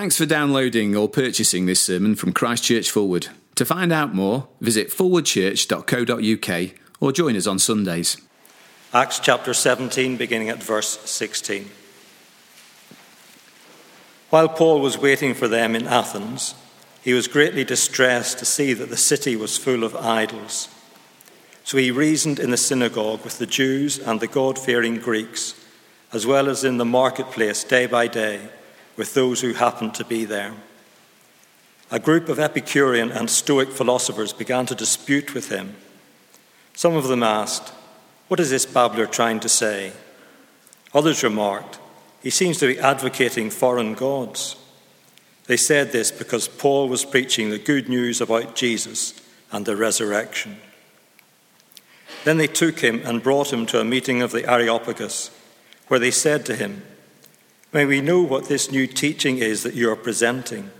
Thanks for downloading or purchasing this sermon from Christchurch Fulwood. To find out more, visit forwardchurch.co.uk or join us on Sundays. Acts chapter 17, beginning at verse 16. While Paul was waiting for them in Athens, he was greatly distressed to see that the city was full of idols. So he reasoned in the synagogue with the Jews and the God fearing Greeks, as well as in the marketplace day by day with those who happened to be there. A group of Epicurean and Stoic philosophers began to dispute with him. Some of them asked, What is this babbler trying to say? Others remarked, He seems to be advocating foreign gods. They said this because Paul was preaching the good news about Jesus and the resurrection. Then they took him and brought him to a meeting of the Areopagus, where they said to him, May we know what this new teaching is that you are presenting.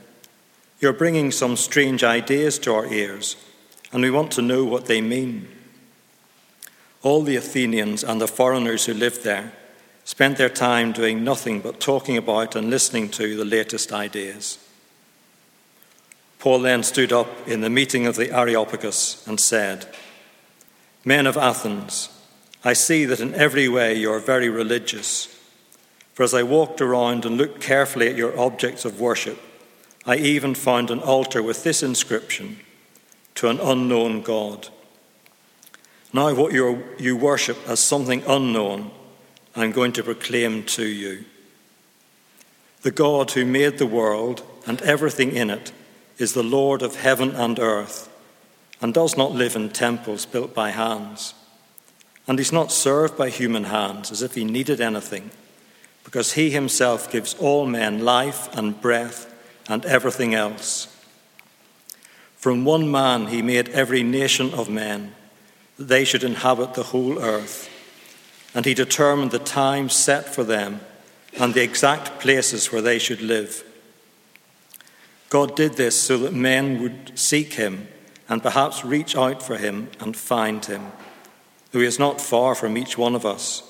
You're bringing some strange ideas to our ears, and we want to know what they mean. All the Athenians and the foreigners who lived there spent their time doing nothing but talking about and listening to the latest ideas. Paul then stood up in the meeting of the Areopagus and said, Men of Athens, I see that in every way you are very religious. For as I walked around and looked carefully at your objects of worship, I even found an altar with this inscription To an unknown God. Now, what you worship as something unknown, I'm going to proclaim to you. The God who made the world and everything in it is the Lord of heaven and earth, and does not live in temples built by hands. And he's not served by human hands as if he needed anything because he himself gives all men life and breath and everything else. From one man he made every nation of men, that they should inhabit the whole earth. And he determined the time set for them and the exact places where they should live. God did this so that men would seek him and perhaps reach out for him and find him, though he is not far from each one of us.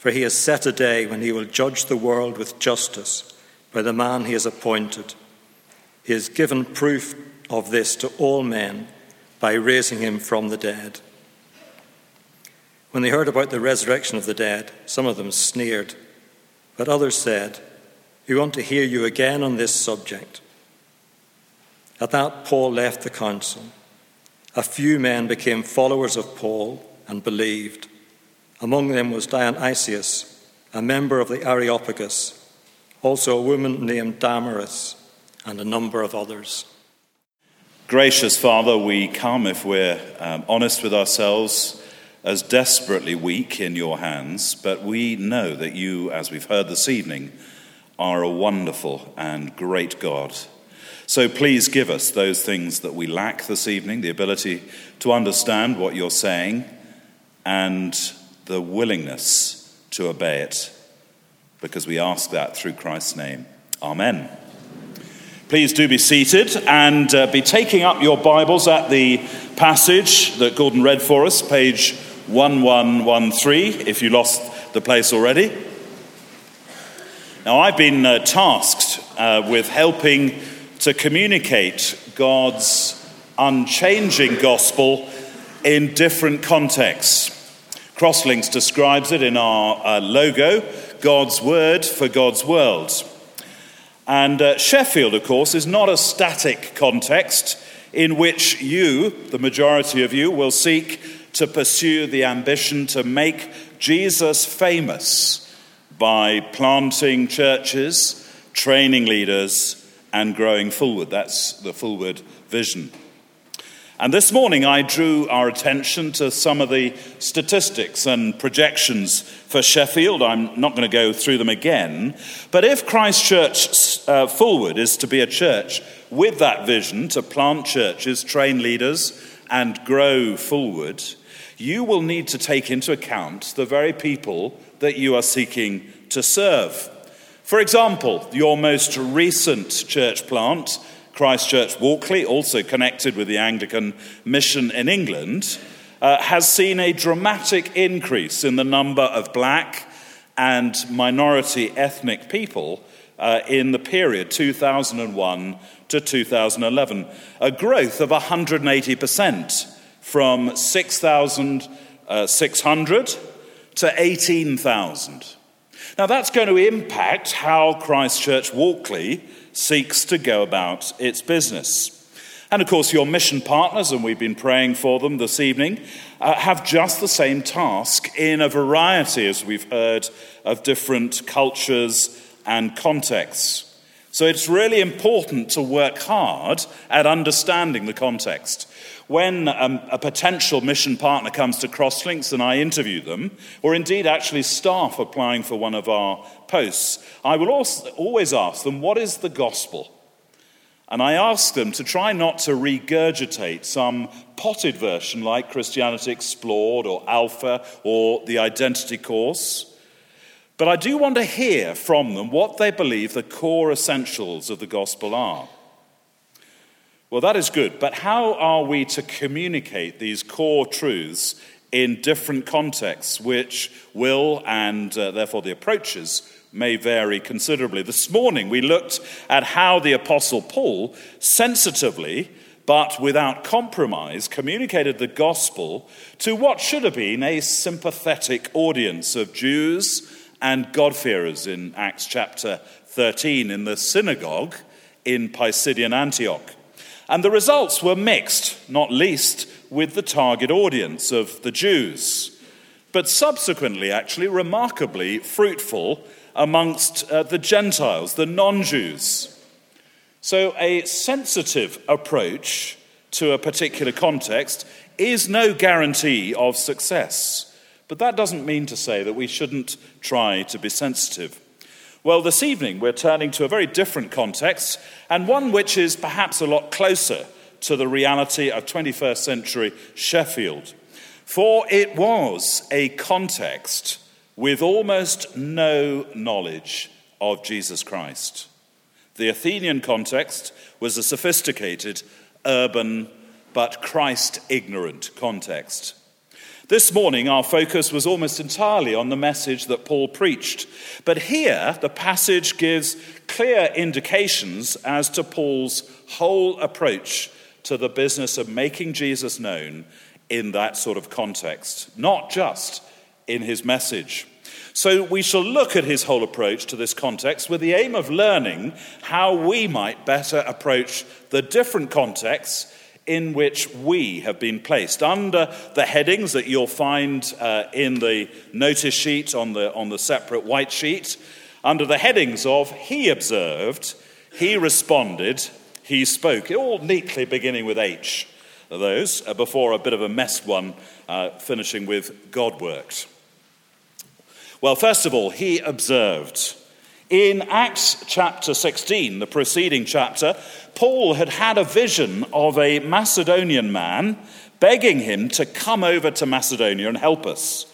for he has set a day when he will judge the world with justice by the man he has appointed. He has given proof of this to all men by raising him from the dead. When they heard about the resurrection of the dead, some of them sneered, but others said, We want to hear you again on this subject. At that, Paul left the council. A few men became followers of Paul and believed. Among them was Dionysius, a member of the Areopagus, also a woman named Damaris, and a number of others. Gracious Father, we come, if we're um, honest with ourselves, as desperately weak in your hands, but we know that you, as we've heard this evening, are a wonderful and great God. So please give us those things that we lack this evening the ability to understand what you're saying and the willingness to obey it, because we ask that through Christ's name. Amen. Please do be seated and uh, be taking up your Bibles at the passage that Gordon read for us, page 1113, if you lost the place already. Now, I've been uh, tasked uh, with helping to communicate God's unchanging gospel in different contexts. Crosslinks describes it in our uh, logo God's Word for God's world. And uh, Sheffield, of course, is not a static context in which you, the majority of you, will seek to pursue the ambition to make Jesus famous by planting churches, training leaders, and growing Fulwood. That's the Fulwood vision. And this morning I drew our attention to some of the statistics and projections for Sheffield. I'm not going to go through them again. But if Christchurch uh, Fulwood is to be a church with that vision to plant churches, train leaders, and grow Fulwood, you will need to take into account the very people that you are seeking to serve. For example, your most recent church plant Christchurch Walkley, also connected with the Anglican mission in England, uh, has seen a dramatic increase in the number of black and minority ethnic people uh, in the period 2001 to 2011, a growth of 180% from 6,600 uh, to 18,000. Now, that's going to impact how Christchurch Walkley seeks to go about its business. And of course, your mission partners, and we've been praying for them this evening, uh, have just the same task in a variety, as we've heard, of different cultures and contexts. So it's really important to work hard at understanding the context. When um, a potential mission partner comes to Crosslinks and I interview them, or indeed actually staff applying for one of our posts, I will always ask them, What is the gospel? And I ask them to try not to regurgitate some potted version like Christianity Explored or Alpha or the Identity Course. But I do want to hear from them what they believe the core essentials of the gospel are. Well, that is good, but how are we to communicate these core truths in different contexts, which will, and uh, therefore the approaches, may vary considerably? This morning we looked at how the Apostle Paul sensitively but without compromise, communicated the gospel to what should have been a sympathetic audience of Jews and God-fearers in Acts chapter 13 in the synagogue in Pisidian Antioch. And the results were mixed, not least with the target audience of the Jews, but subsequently, actually, remarkably fruitful amongst uh, the Gentiles, the non Jews. So, a sensitive approach to a particular context is no guarantee of success. But that doesn't mean to say that we shouldn't try to be sensitive. Well, this evening we're turning to a very different context, and one which is perhaps a lot closer to the reality of 21st century Sheffield. For it was a context with almost no knowledge of Jesus Christ. The Athenian context was a sophisticated, urban, but Christ ignorant context. This morning, our focus was almost entirely on the message that Paul preached. But here, the passage gives clear indications as to Paul's whole approach to the business of making Jesus known in that sort of context, not just in his message. So we shall look at his whole approach to this context with the aim of learning how we might better approach the different contexts in which we have been placed. Under the headings that you'll find uh, in the notice sheet on the, on the separate white sheet, under the headings of He observed, He responded, He spoke, all neatly beginning with H, those, uh, before a bit of a messed one uh, finishing with God worked. Well, first of all, He observed. In Acts chapter 16, the preceding chapter, Paul had had a vision of a Macedonian man begging him to come over to Macedonia and help us.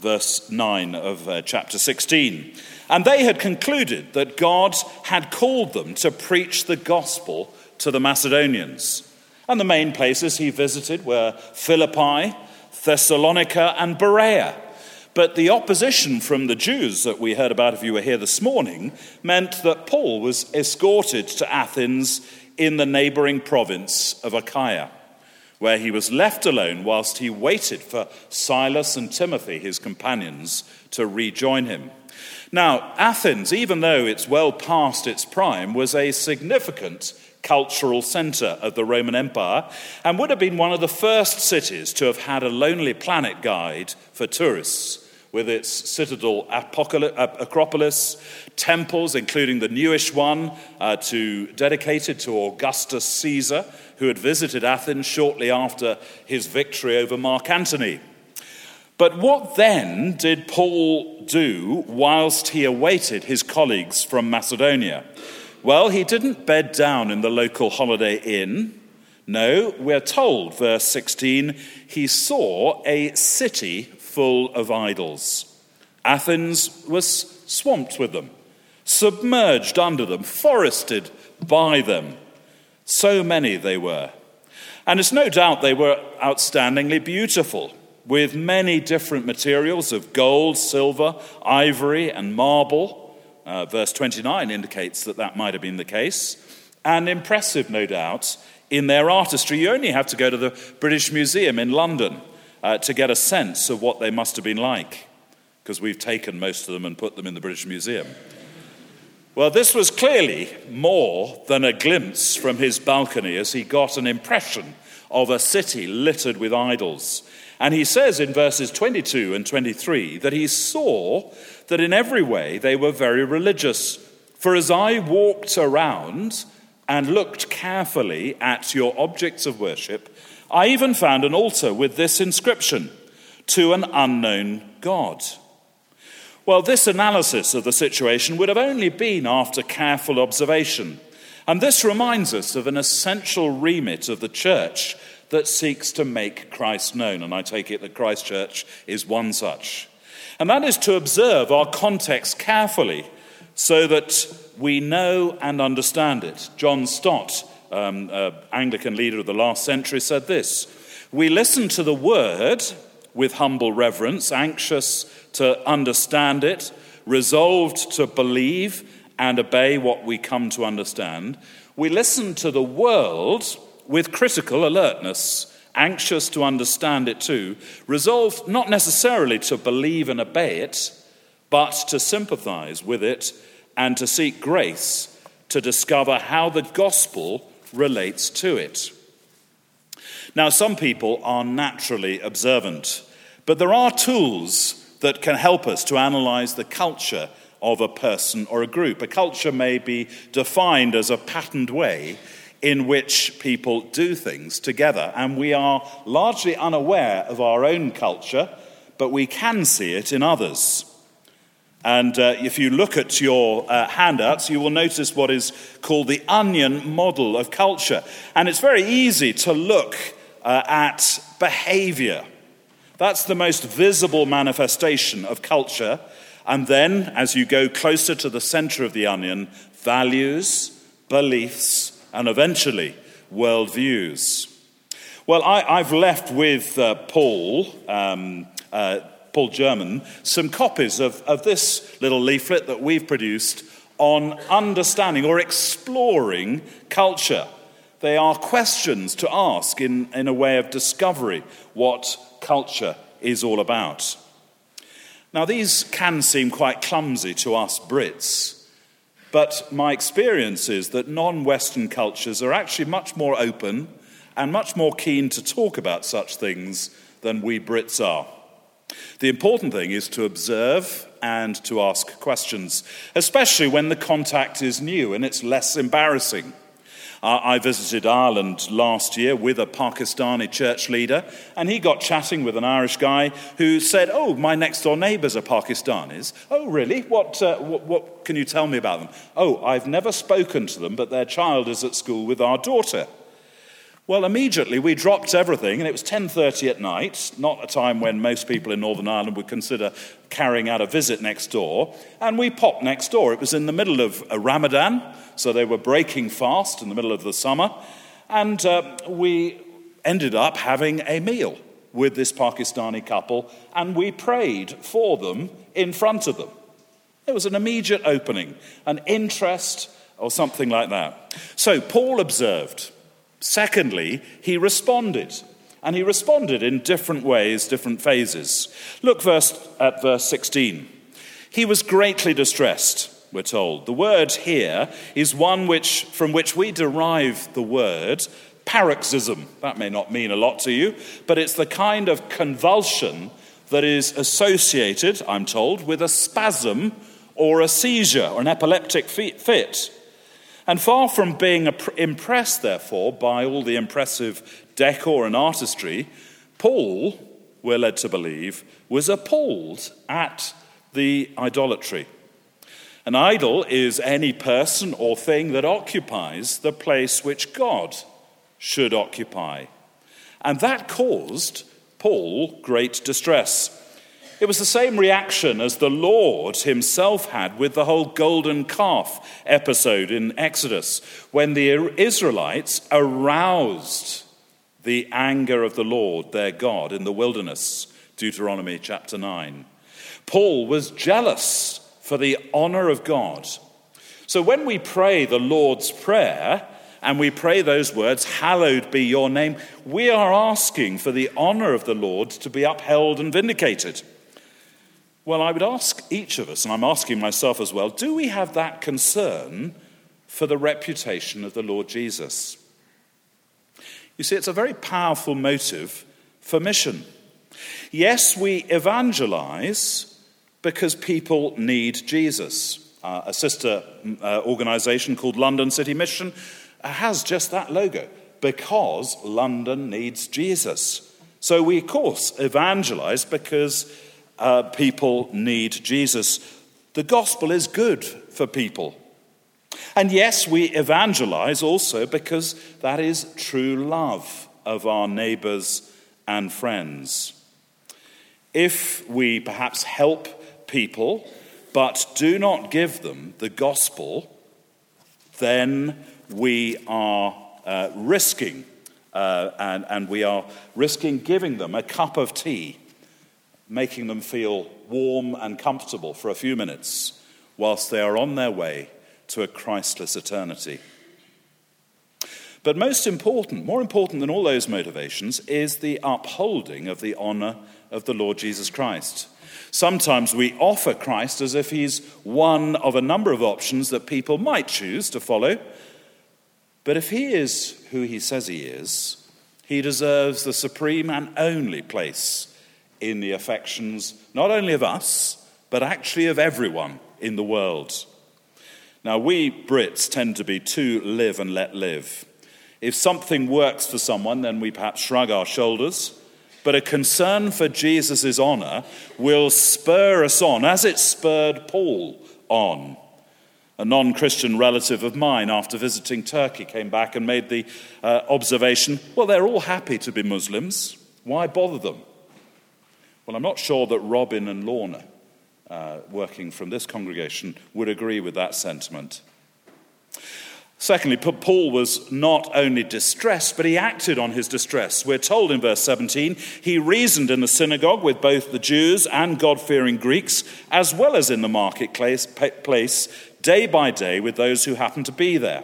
Verse 9 of uh, chapter 16. And they had concluded that God had called them to preach the gospel to the Macedonians. And the main places he visited were Philippi, Thessalonica, and Berea. But the opposition from the Jews that we heard about if you were here this morning meant that Paul was escorted to Athens in the neighboring province of Achaia, where he was left alone whilst he waited for Silas and Timothy, his companions, to rejoin him. Now, Athens, even though it's well past its prime, was a significant cultural center of the Roman Empire and would have been one of the first cities to have had a Lonely Planet guide for tourists with its citadel Acropolis, temples, including the newish one uh, to, dedicated to Augustus Caesar, who had visited Athens shortly after his victory over Mark Antony. But what then did Paul do whilst he awaited his colleagues from Macedonia? Well, he didn't bed down in the local holiday inn. No, we're told, verse 16, he saw a city full of idols. Athens was swamped with them, submerged under them, forested by them. So many they were. And it's no doubt they were outstandingly beautiful, with many different materials of gold, silver, ivory, and marble. Uh, verse 29 indicates that that might have been the case. And impressive, no doubt, in their artistry. You only have to go to the British Museum in London uh, to get a sense of what they must have been like, because we've taken most of them and put them in the British Museum. Well, this was clearly more than a glimpse from his balcony as he got an impression of a city littered with idols. And he says in verses 22 and 23 that he saw that in every way they were very religious. For as I walked around and looked carefully at your objects of worship, I even found an altar with this inscription to an unknown God. Well, this analysis of the situation would have only been after careful observation. And this reminds us of an essential remit of the church that seeks to make Christ known. And I take it that Christ Church is one such. And that is to observe our context carefully so that we know and understand it. John Stott um, uh, Anglican leader of the last century, said this We listen to the word with humble reverence, anxious to understand it, resolved to believe and obey what we come to understand. We listen to the world with critical alertness, anxious to understand it too, resolved not necessarily to believe and obey it, but to sympathize with it and to seek grace to discover how the gospel relates to it. Now, some people are naturally observant, but there are tools that can help us to analyze the culture of a person or a group. A culture may be defined as a patterned way in which people do things together, and we are largely unaware of our own culture, but we can see it in others. And uh, if you look at your uh, handouts, you will notice what is called the onion model of culture. And it's very easy to look uh, at behavior. That's the most visible manifestation of culture. And then, as you go closer to the center of the onion, values, beliefs, and eventually worldviews. Well, I, have left with uh, Paul. Um, uh, Paul German, some copies of, of this little leaflet that we've produced on understanding or exploring culture. They are questions to ask in, in a way of discovery what culture is all about. Now, these can seem quite clumsy to us Brits, but my experience is that non Western cultures are actually much more open and much more keen to talk about such things than we Brits are. The important thing is to observe and to ask questions, especially when the contact is new and it's less embarrassing. Uh, I visited Ireland last year with a Pakistani church leader, and he got chatting with an Irish guy who said, Oh, my next door neighbors are Pakistanis. Oh, really? What, uh, what, what can you tell me about them? Oh, I've never spoken to them, but their child is at school with our daughter. Well, immediately we dropped everything, and it was 10:30 at night, not a time when most people in Northern Ireland would consider carrying out a visit next door. And we popped next door. It was in the middle of Ramadan, so they were breaking fast in the middle of the summer, and uh, we ended up having a meal with this Pakistani couple, and we prayed for them in front of them. It was an immediate opening, an interest, or something like that. So Paul observed Secondly, he responded. And he responded in different ways, different phases. Look first at verse 16. He was greatly distressed, we're told. The word here is one which, from which we derive the word paroxysm. That may not mean a lot to you, but it's the kind of convulsion that is associated, I'm told, with a spasm or a seizure or an epileptic fit. And far from being impressed, therefore, by all the impressive decor and artistry, Paul, we're led to believe, was appalled at the idolatry. An idol is any person or thing that occupies the place which God should occupy. And that caused Paul great distress. It was the same reaction as the Lord himself had with the whole golden calf episode in Exodus, when the Israelites aroused the anger of the Lord their God in the wilderness, Deuteronomy chapter 9. Paul was jealous for the honor of God. So when we pray the Lord's Prayer, and we pray those words, Hallowed be your name, we are asking for the honor of the Lord to be upheld and vindicated. Well, I would ask each of us, and I'm asking myself as well, do we have that concern for the reputation of the Lord Jesus? You see, it's a very powerful motive for mission. Yes, we evangelize because people need Jesus. Uh, a sister uh, organization called London City Mission has just that logo because London needs Jesus. So we, of course, evangelize because uh, people need Jesus. The gospel is good for people. And yes, we evangelize also because that is true love of our neighbors and friends. If we perhaps help people but do not give them the gospel, then we are uh, risking, uh, and, and we are risking giving them a cup of tea making them feel warm and comfortable for a few minutes whilst they are on their way to a Christless eternity. But most important, more important than all those motivations, is the upholding of the honor of the Lord Jesus Christ. Sometimes we offer Christ as if he's one of a number of options that people might choose to follow. But if he is who he says he is, he deserves the supreme and only place in the affections not only of us, but actually of everyone in the world. Now, we Brits tend to be too live and let live. If something works for someone, then we perhaps shrug our shoulders. But a concern for Jesus' honor will spur us on, as it spurred Paul on. A non Christian relative of mine, after visiting Turkey, came back and made the uh, observation well, they're all happy to be Muslims. Why bother them? Well, I'm not sure that Robin and Lorna, uh, working from this congregation, would agree with that sentiment. Secondly, Paul was not only distressed, but he acted on his distress. We're told in verse 17, he reasoned in the synagogue with both the Jews and God fearing Greeks, as well as in the marketplace, day by day with those who happened to be there.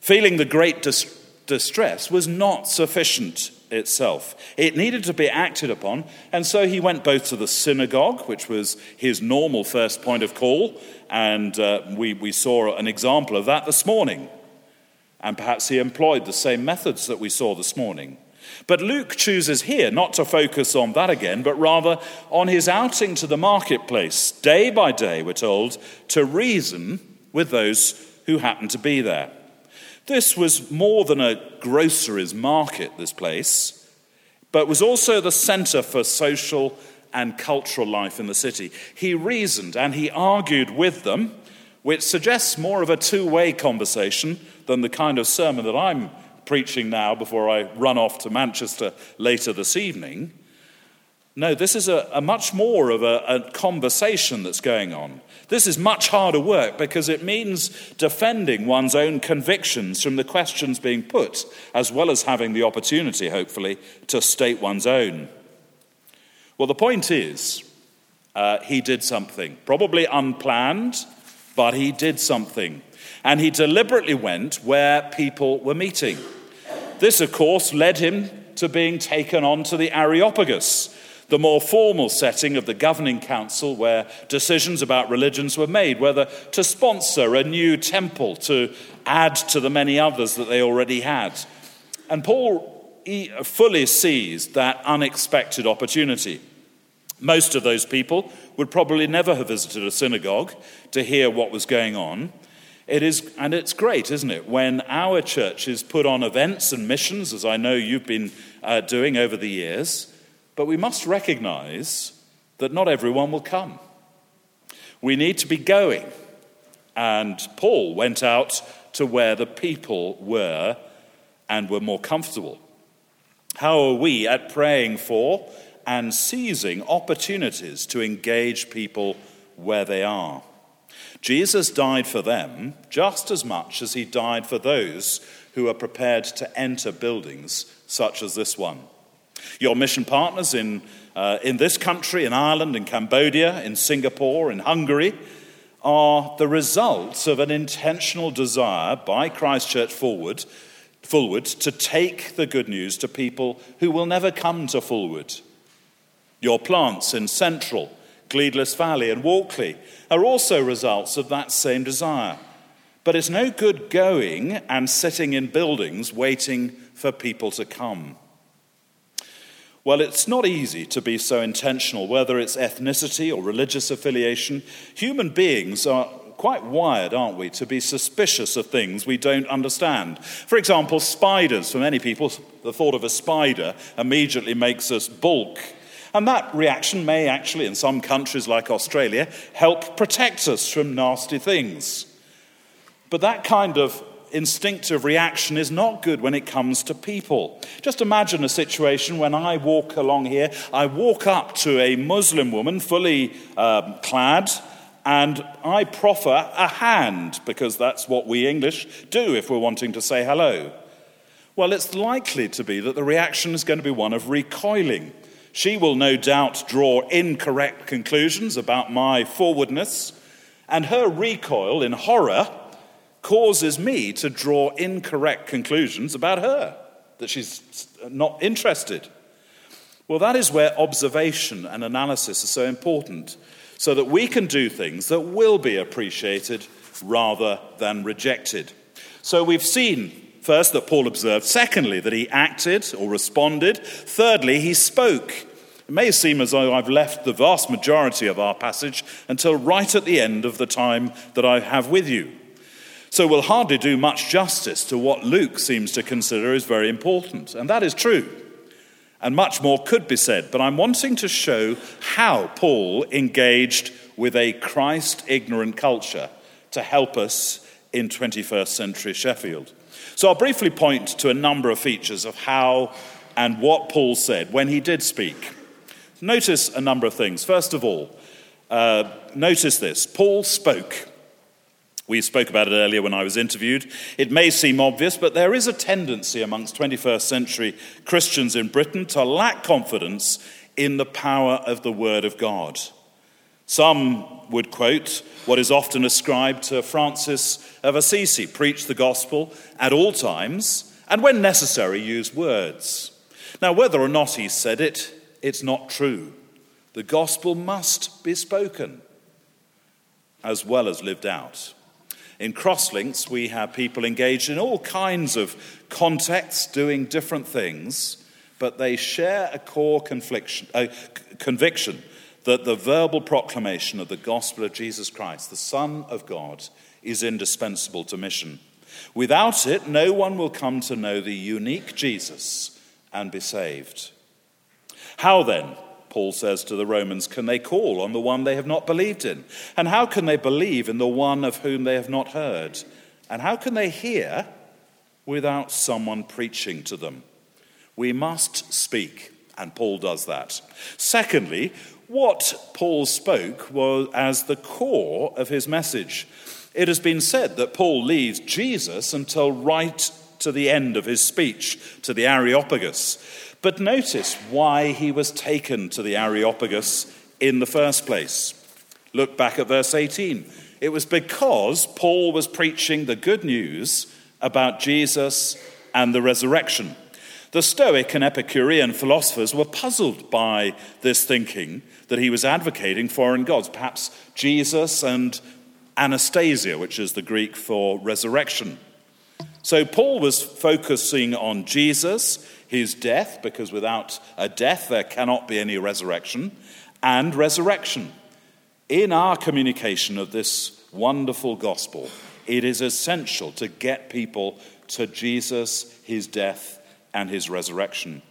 Feeling the great dis- distress was not sufficient itself. It needed to be acted upon, and so he went both to the synagogue, which was his normal first point of call, and uh, we, we saw an example of that this morning. And perhaps he employed the same methods that we saw this morning. But Luke chooses here not to focus on that again, but rather on his outing to the marketplace, day by day, we're told, to reason with those who happen to be there. This was more than a groceries market, this place, but was also the center for social and cultural life in the city. He reasoned and he argued with them, which suggests more of a two way conversation than the kind of sermon that I'm preaching now before I run off to Manchester later this evening. No, this is a, a much more of a, a conversation that's going on. This is much harder work because it means defending one's own convictions from the questions being put, as well as having the opportunity, hopefully, to state one's own. Well, the point is, uh, he did something, probably unplanned, but he did something. And he deliberately went where people were meeting. This, of course, led him to being taken onto the Areopagus, the more formal setting of the governing council where decisions about religions were made, whether to sponsor a new temple to add to the many others that they already had. And Paul fully seized that unexpected opportunity. Most of those people would probably never have visited a synagogue to hear what was going on. It is, and it's great, isn't it, when our churches put on events and missions, as I know you've been uh, doing over the years, but we must recognize that not everyone will come. We need to be going. And Paul went out to where the people were and were more comfortable. How are we at praying for and seizing opportunities to engage people where they are? Jesus died for them just as much as he died for those who are prepared to enter buildings such as this one. Your mission partners in, uh, in this country, in Ireland, in Cambodia, in Singapore, in Hungary, are the results of an intentional desire by Christchurch Forward, Fulwood to take the good news to people who will never come to Fulwood. Your plants in Central, Gleadless Valley, and Walkley are also results of that same desire. But it's no good going and sitting in buildings waiting for people to come. Well, it's not easy to be so intentional, whether it's ethnicity or religious affiliation. Human beings are quite wired, aren't we, to be suspicious of things we don't understand. For example, spiders. For many people, the thought of a spider immediately makes us balk. And that reaction may actually, in some countries like Australia, help protect us from nasty things. But that kind of instinctive reaction is not good when it comes to people. Just imagine a situation when I walk along here, I walk up to a Muslim woman fully um, clad, and I proffer a hand, because that's what we English do if we're wanting to say hello. Well, it's likely to be that the reaction is going to be one of recoiling. She will no doubt draw incorrect conclusions about my forwardness, and her recoil in horror causes me to draw incorrect conclusions about her, that she's not interested. Well, that is where observation and analysis are so important, so that we can do things that will be appreciated rather than rejected. So we've seen First, that Paul observed. Secondly, that he acted or responded. Thirdly, he spoke. It may seem as though I've left the vast majority of our passage until right at the end of the time that I have with you. So we'll hardly do much justice to what Luke seems to consider is very important. And that is true. And much more could be said, but I'm wanting to show how Paul engaged with a Christ ignorant culture to help us in 21st century Sheffield. So I'll briefly point to a number of features of how and what Paul said when he did speak. Notice a number of things. First of all, uh, notice this Paul spoke. We spoke about it earlier when I was interviewed. It may seem obvious, but there is a tendency amongst 21st century Christians in Britain to lack confidence in the power of the Word of God. Some would quote what is often ascribed to Francis of Assisi preach the gospel at all times, and when necessary, use words. Now, whether or not he said it, it's not true. The gospel must be spoken as well as lived out. In Crosslinks, we have people engaged in all kinds of contexts doing different things, but they share a core uh, conviction that the verbal proclamation of the gospel of Jesus Christ, the Son of God, is indispensable to mission. Without it, no one will come to know the unique Jesus and be saved. How then Paul says to the Romans, can they call on the one they have not believed in? And how can they believe in the one of whom they have not heard? And how can they hear without someone preaching to them? We must speak, and Paul does that. Secondly, what Paul spoke was as the core of his message. It has been said that Paul leaves Jesus until right to the end of his speech to the Areopagus. But notice why he was taken to the Areopagus in the first place. Look back at verse 18. It was because Paul was preaching the good news about Jesus and the resurrection. The Stoic and Epicurean philosophers were puzzled by this thinking that he was advocating foreign gods, perhaps Jesus and Anastasia, which is the Greek for resurrection. So Paul was focusing on Jesus his death, because without a death there cannot be any resurrection, and resurrection. In our communication of this wonderful gospel, it is essential to get people to Jesus, his death, and his resurrection.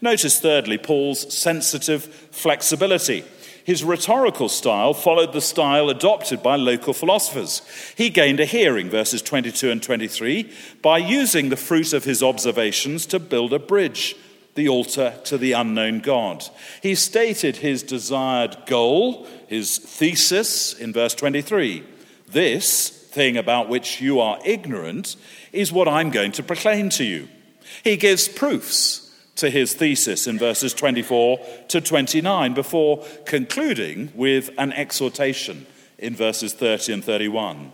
Notice, thirdly, Paul's sensitive flexibility. His rhetorical style followed the style adopted by local philosophers. He gained a hearing, verses 22 and 23, by using the fruit of his observations to build a bridge, the altar to the unknown God. He stated his desired goal, his thesis, in verse 23. This thing about which you are ignorant is what I'm going to proclaim to you. He gives proofs to his thesis in verses 24 to 29 before concluding with an exhortation in verses 30 and 31.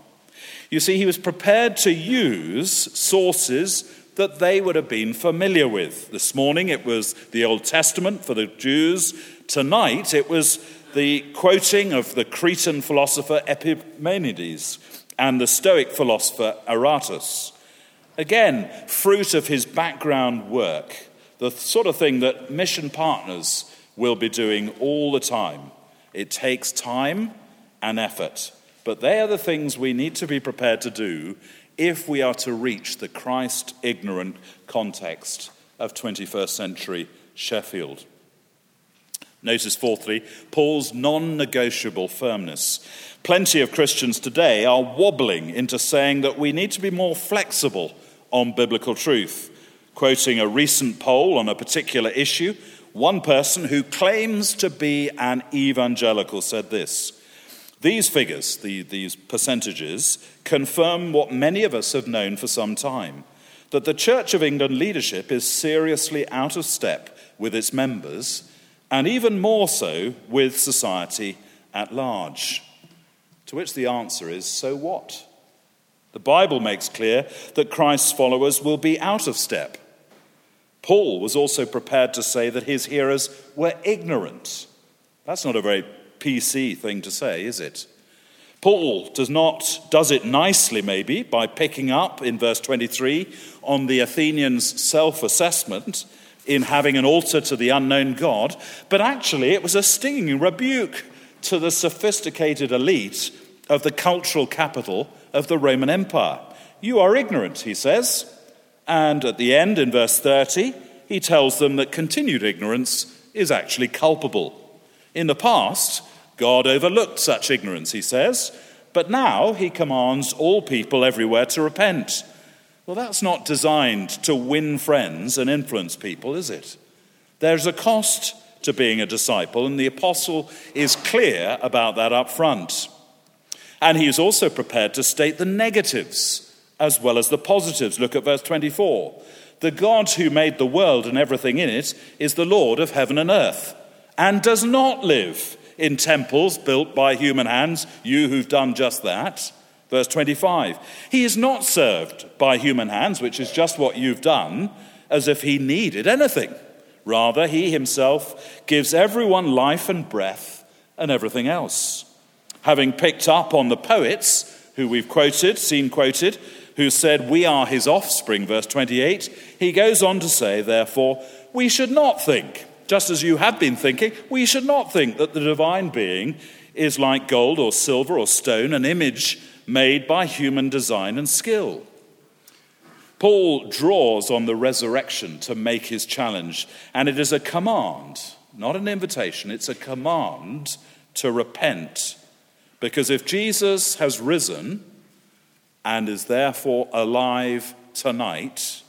You see, he was prepared to use sources that they would have been familiar with. This morning it was the Old Testament for the Jews. Tonight it was the quoting of the Cretan philosopher Epimenides and the Stoic philosopher Aratus. Again, fruit of his background work the sort of thing that mission partners will be doing all the time. It takes time and effort, but they are the things we need to be prepared to do if we are to reach the Christ ignorant context of 21st century Sheffield. Notice, fourthly, Paul's non negotiable firmness. Plenty of Christians today are wobbling into saying that we need to be more flexible on biblical truth. Quoting a recent poll on a particular issue, one person who claims to be an evangelical said this These figures, the, these percentages, confirm what many of us have known for some time that the Church of England leadership is seriously out of step with its members, and even more so with society at large. To which the answer is so what? The Bible makes clear that Christ's followers will be out of step. Paul was also prepared to say that his hearers were ignorant. That's not a very PC thing to say, is it? Paul does not does it nicely maybe by picking up in verse 23 on the Athenians' self-assessment in having an altar to the unknown God, but actually it was a stinging rebuke to the sophisticated elite of the cultural capital of the Roman Empire. You are ignorant, he says. And at the end, in verse 30, he tells them that continued ignorance is actually culpable. In the past, God overlooked such ignorance, he says, but now he commands all people everywhere to repent. Well, that's not designed to win friends and influence people, is it? There's a cost to being a disciple, and the apostle is clear about that up front. And he is also prepared to state the negatives as well as the positives. Look at verse 24. The God who made the world and everything in it is the Lord of heaven and earth, and does not live in temples built by human hands, you who've done just that. Verse 25. He is not served by human hands, which is just what you've done, as if he needed anything. Rather, he himself gives everyone life and breath and everything else. Having picked up on the poets, who we've quoted, seen quoted, who said, We are his offspring, verse 28, he goes on to say, Therefore, we should not think, just as you have been thinking, we should not think that the divine being is like gold or silver or stone, an image made by human design and skill. Paul draws on the resurrection to make his challenge, and it is a command, not an invitation, it's a command to repent. Because if Jesus has risen, and is therefore alive tonight,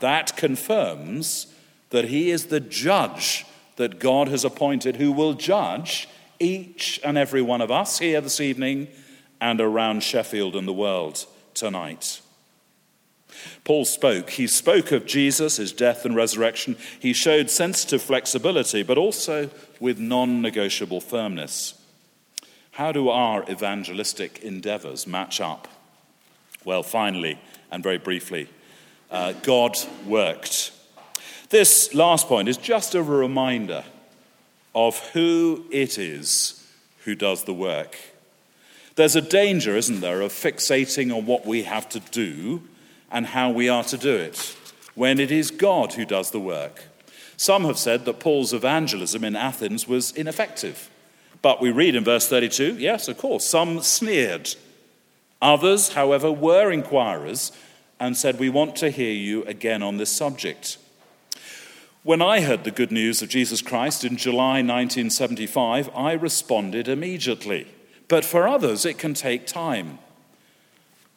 that confirms that he is the judge that God has appointed who will judge each and every one of us here this evening and around Sheffield and the world tonight. Paul spoke. He spoke of Jesus, his death and resurrection. He showed sensitive flexibility, but also with non negotiable firmness. How do our evangelistic endeavors match up? Well, finally, and very briefly, uh, God worked. This last point is just a reminder of who it is who does the work. There's a danger, isn't there, of fixating on what we have to do and how we are to do it when it is God who does the work. Some have said that Paul's evangelism in Athens was ineffective. But we read in verse 32 yes, of course, some sneered. Others, however, were inquirers and said, We want to hear you again on this subject. When I heard the good news of Jesus Christ in July 1975, I responded immediately. But for others, it can take time.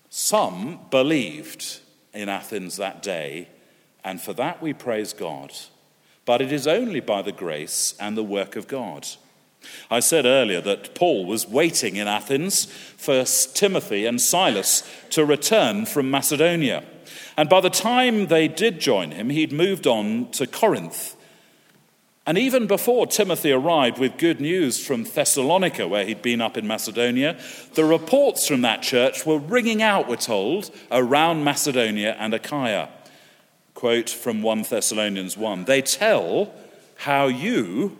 Some believed in Athens that day, and for that we praise God. But it is only by the grace and the work of God. I said earlier that Paul was waiting in Athens for Timothy and Silas to return from Macedonia. And by the time they did join him, he'd moved on to Corinth. And even before Timothy arrived with good news from Thessalonica, where he'd been up in Macedonia, the reports from that church were ringing out, we're told, around Macedonia and Achaia. Quote from 1 Thessalonians 1 They tell how you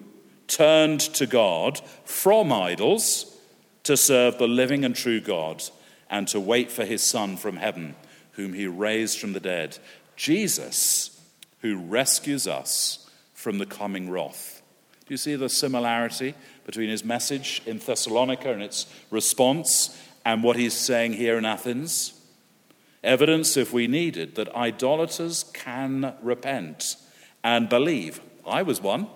turned to God from idols to serve the living and true God and to wait for his Son from heaven, whom he raised from the dead, Jesus, who rescues us from the coming wrath. Do you see the similarity between his message in Thessalonica and its response and what he's saying here in Athens? Evidence, if we needed, that idolaters can repent and believe. I was one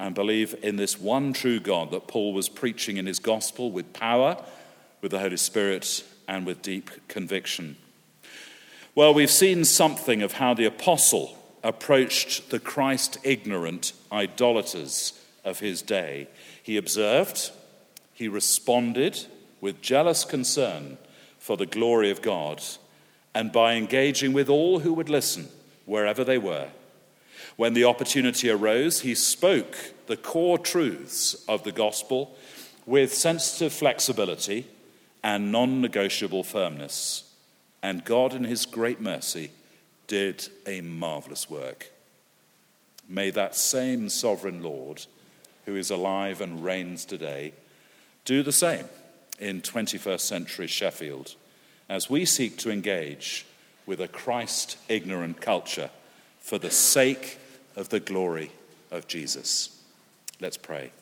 and believe in this one true God that Paul was preaching in his gospel with power, with the Holy Spirit, and with deep conviction. Well, we've seen something of how the apostle approached the Christ ignorant idolaters of his day. He observed, he responded with jealous concern for the glory of God, and by engaging with all who would listen, wherever they were. When the opportunity arose, he spoke the core truths of the gospel with sensitive flexibility and non negotiable firmness. And God, in his great mercy, did a marvelous work. May that same sovereign Lord, who is alive and reigns today, do the same in 21st century Sheffield as we seek to engage with a Christ ignorant culture for the sake of the glory of Jesus. Let's pray.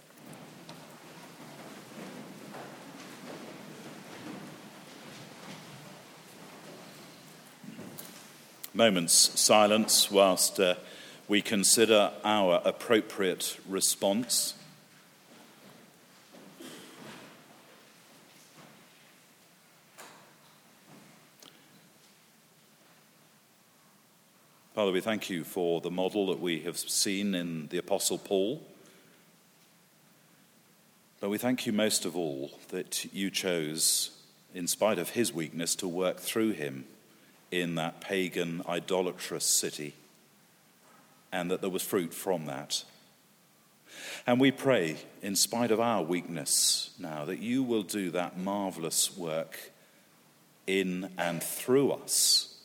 Moments silence whilst uh, we consider our appropriate response. Father, we thank you for the model that we have seen in the Apostle Paul. But we thank you most of all that you chose, in spite of his weakness, to work through him in that pagan, idolatrous city, and that there was fruit from that. And we pray, in spite of our weakness now, that you will do that marvelous work in and through us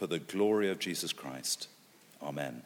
for the glory of Jesus Christ. Amen.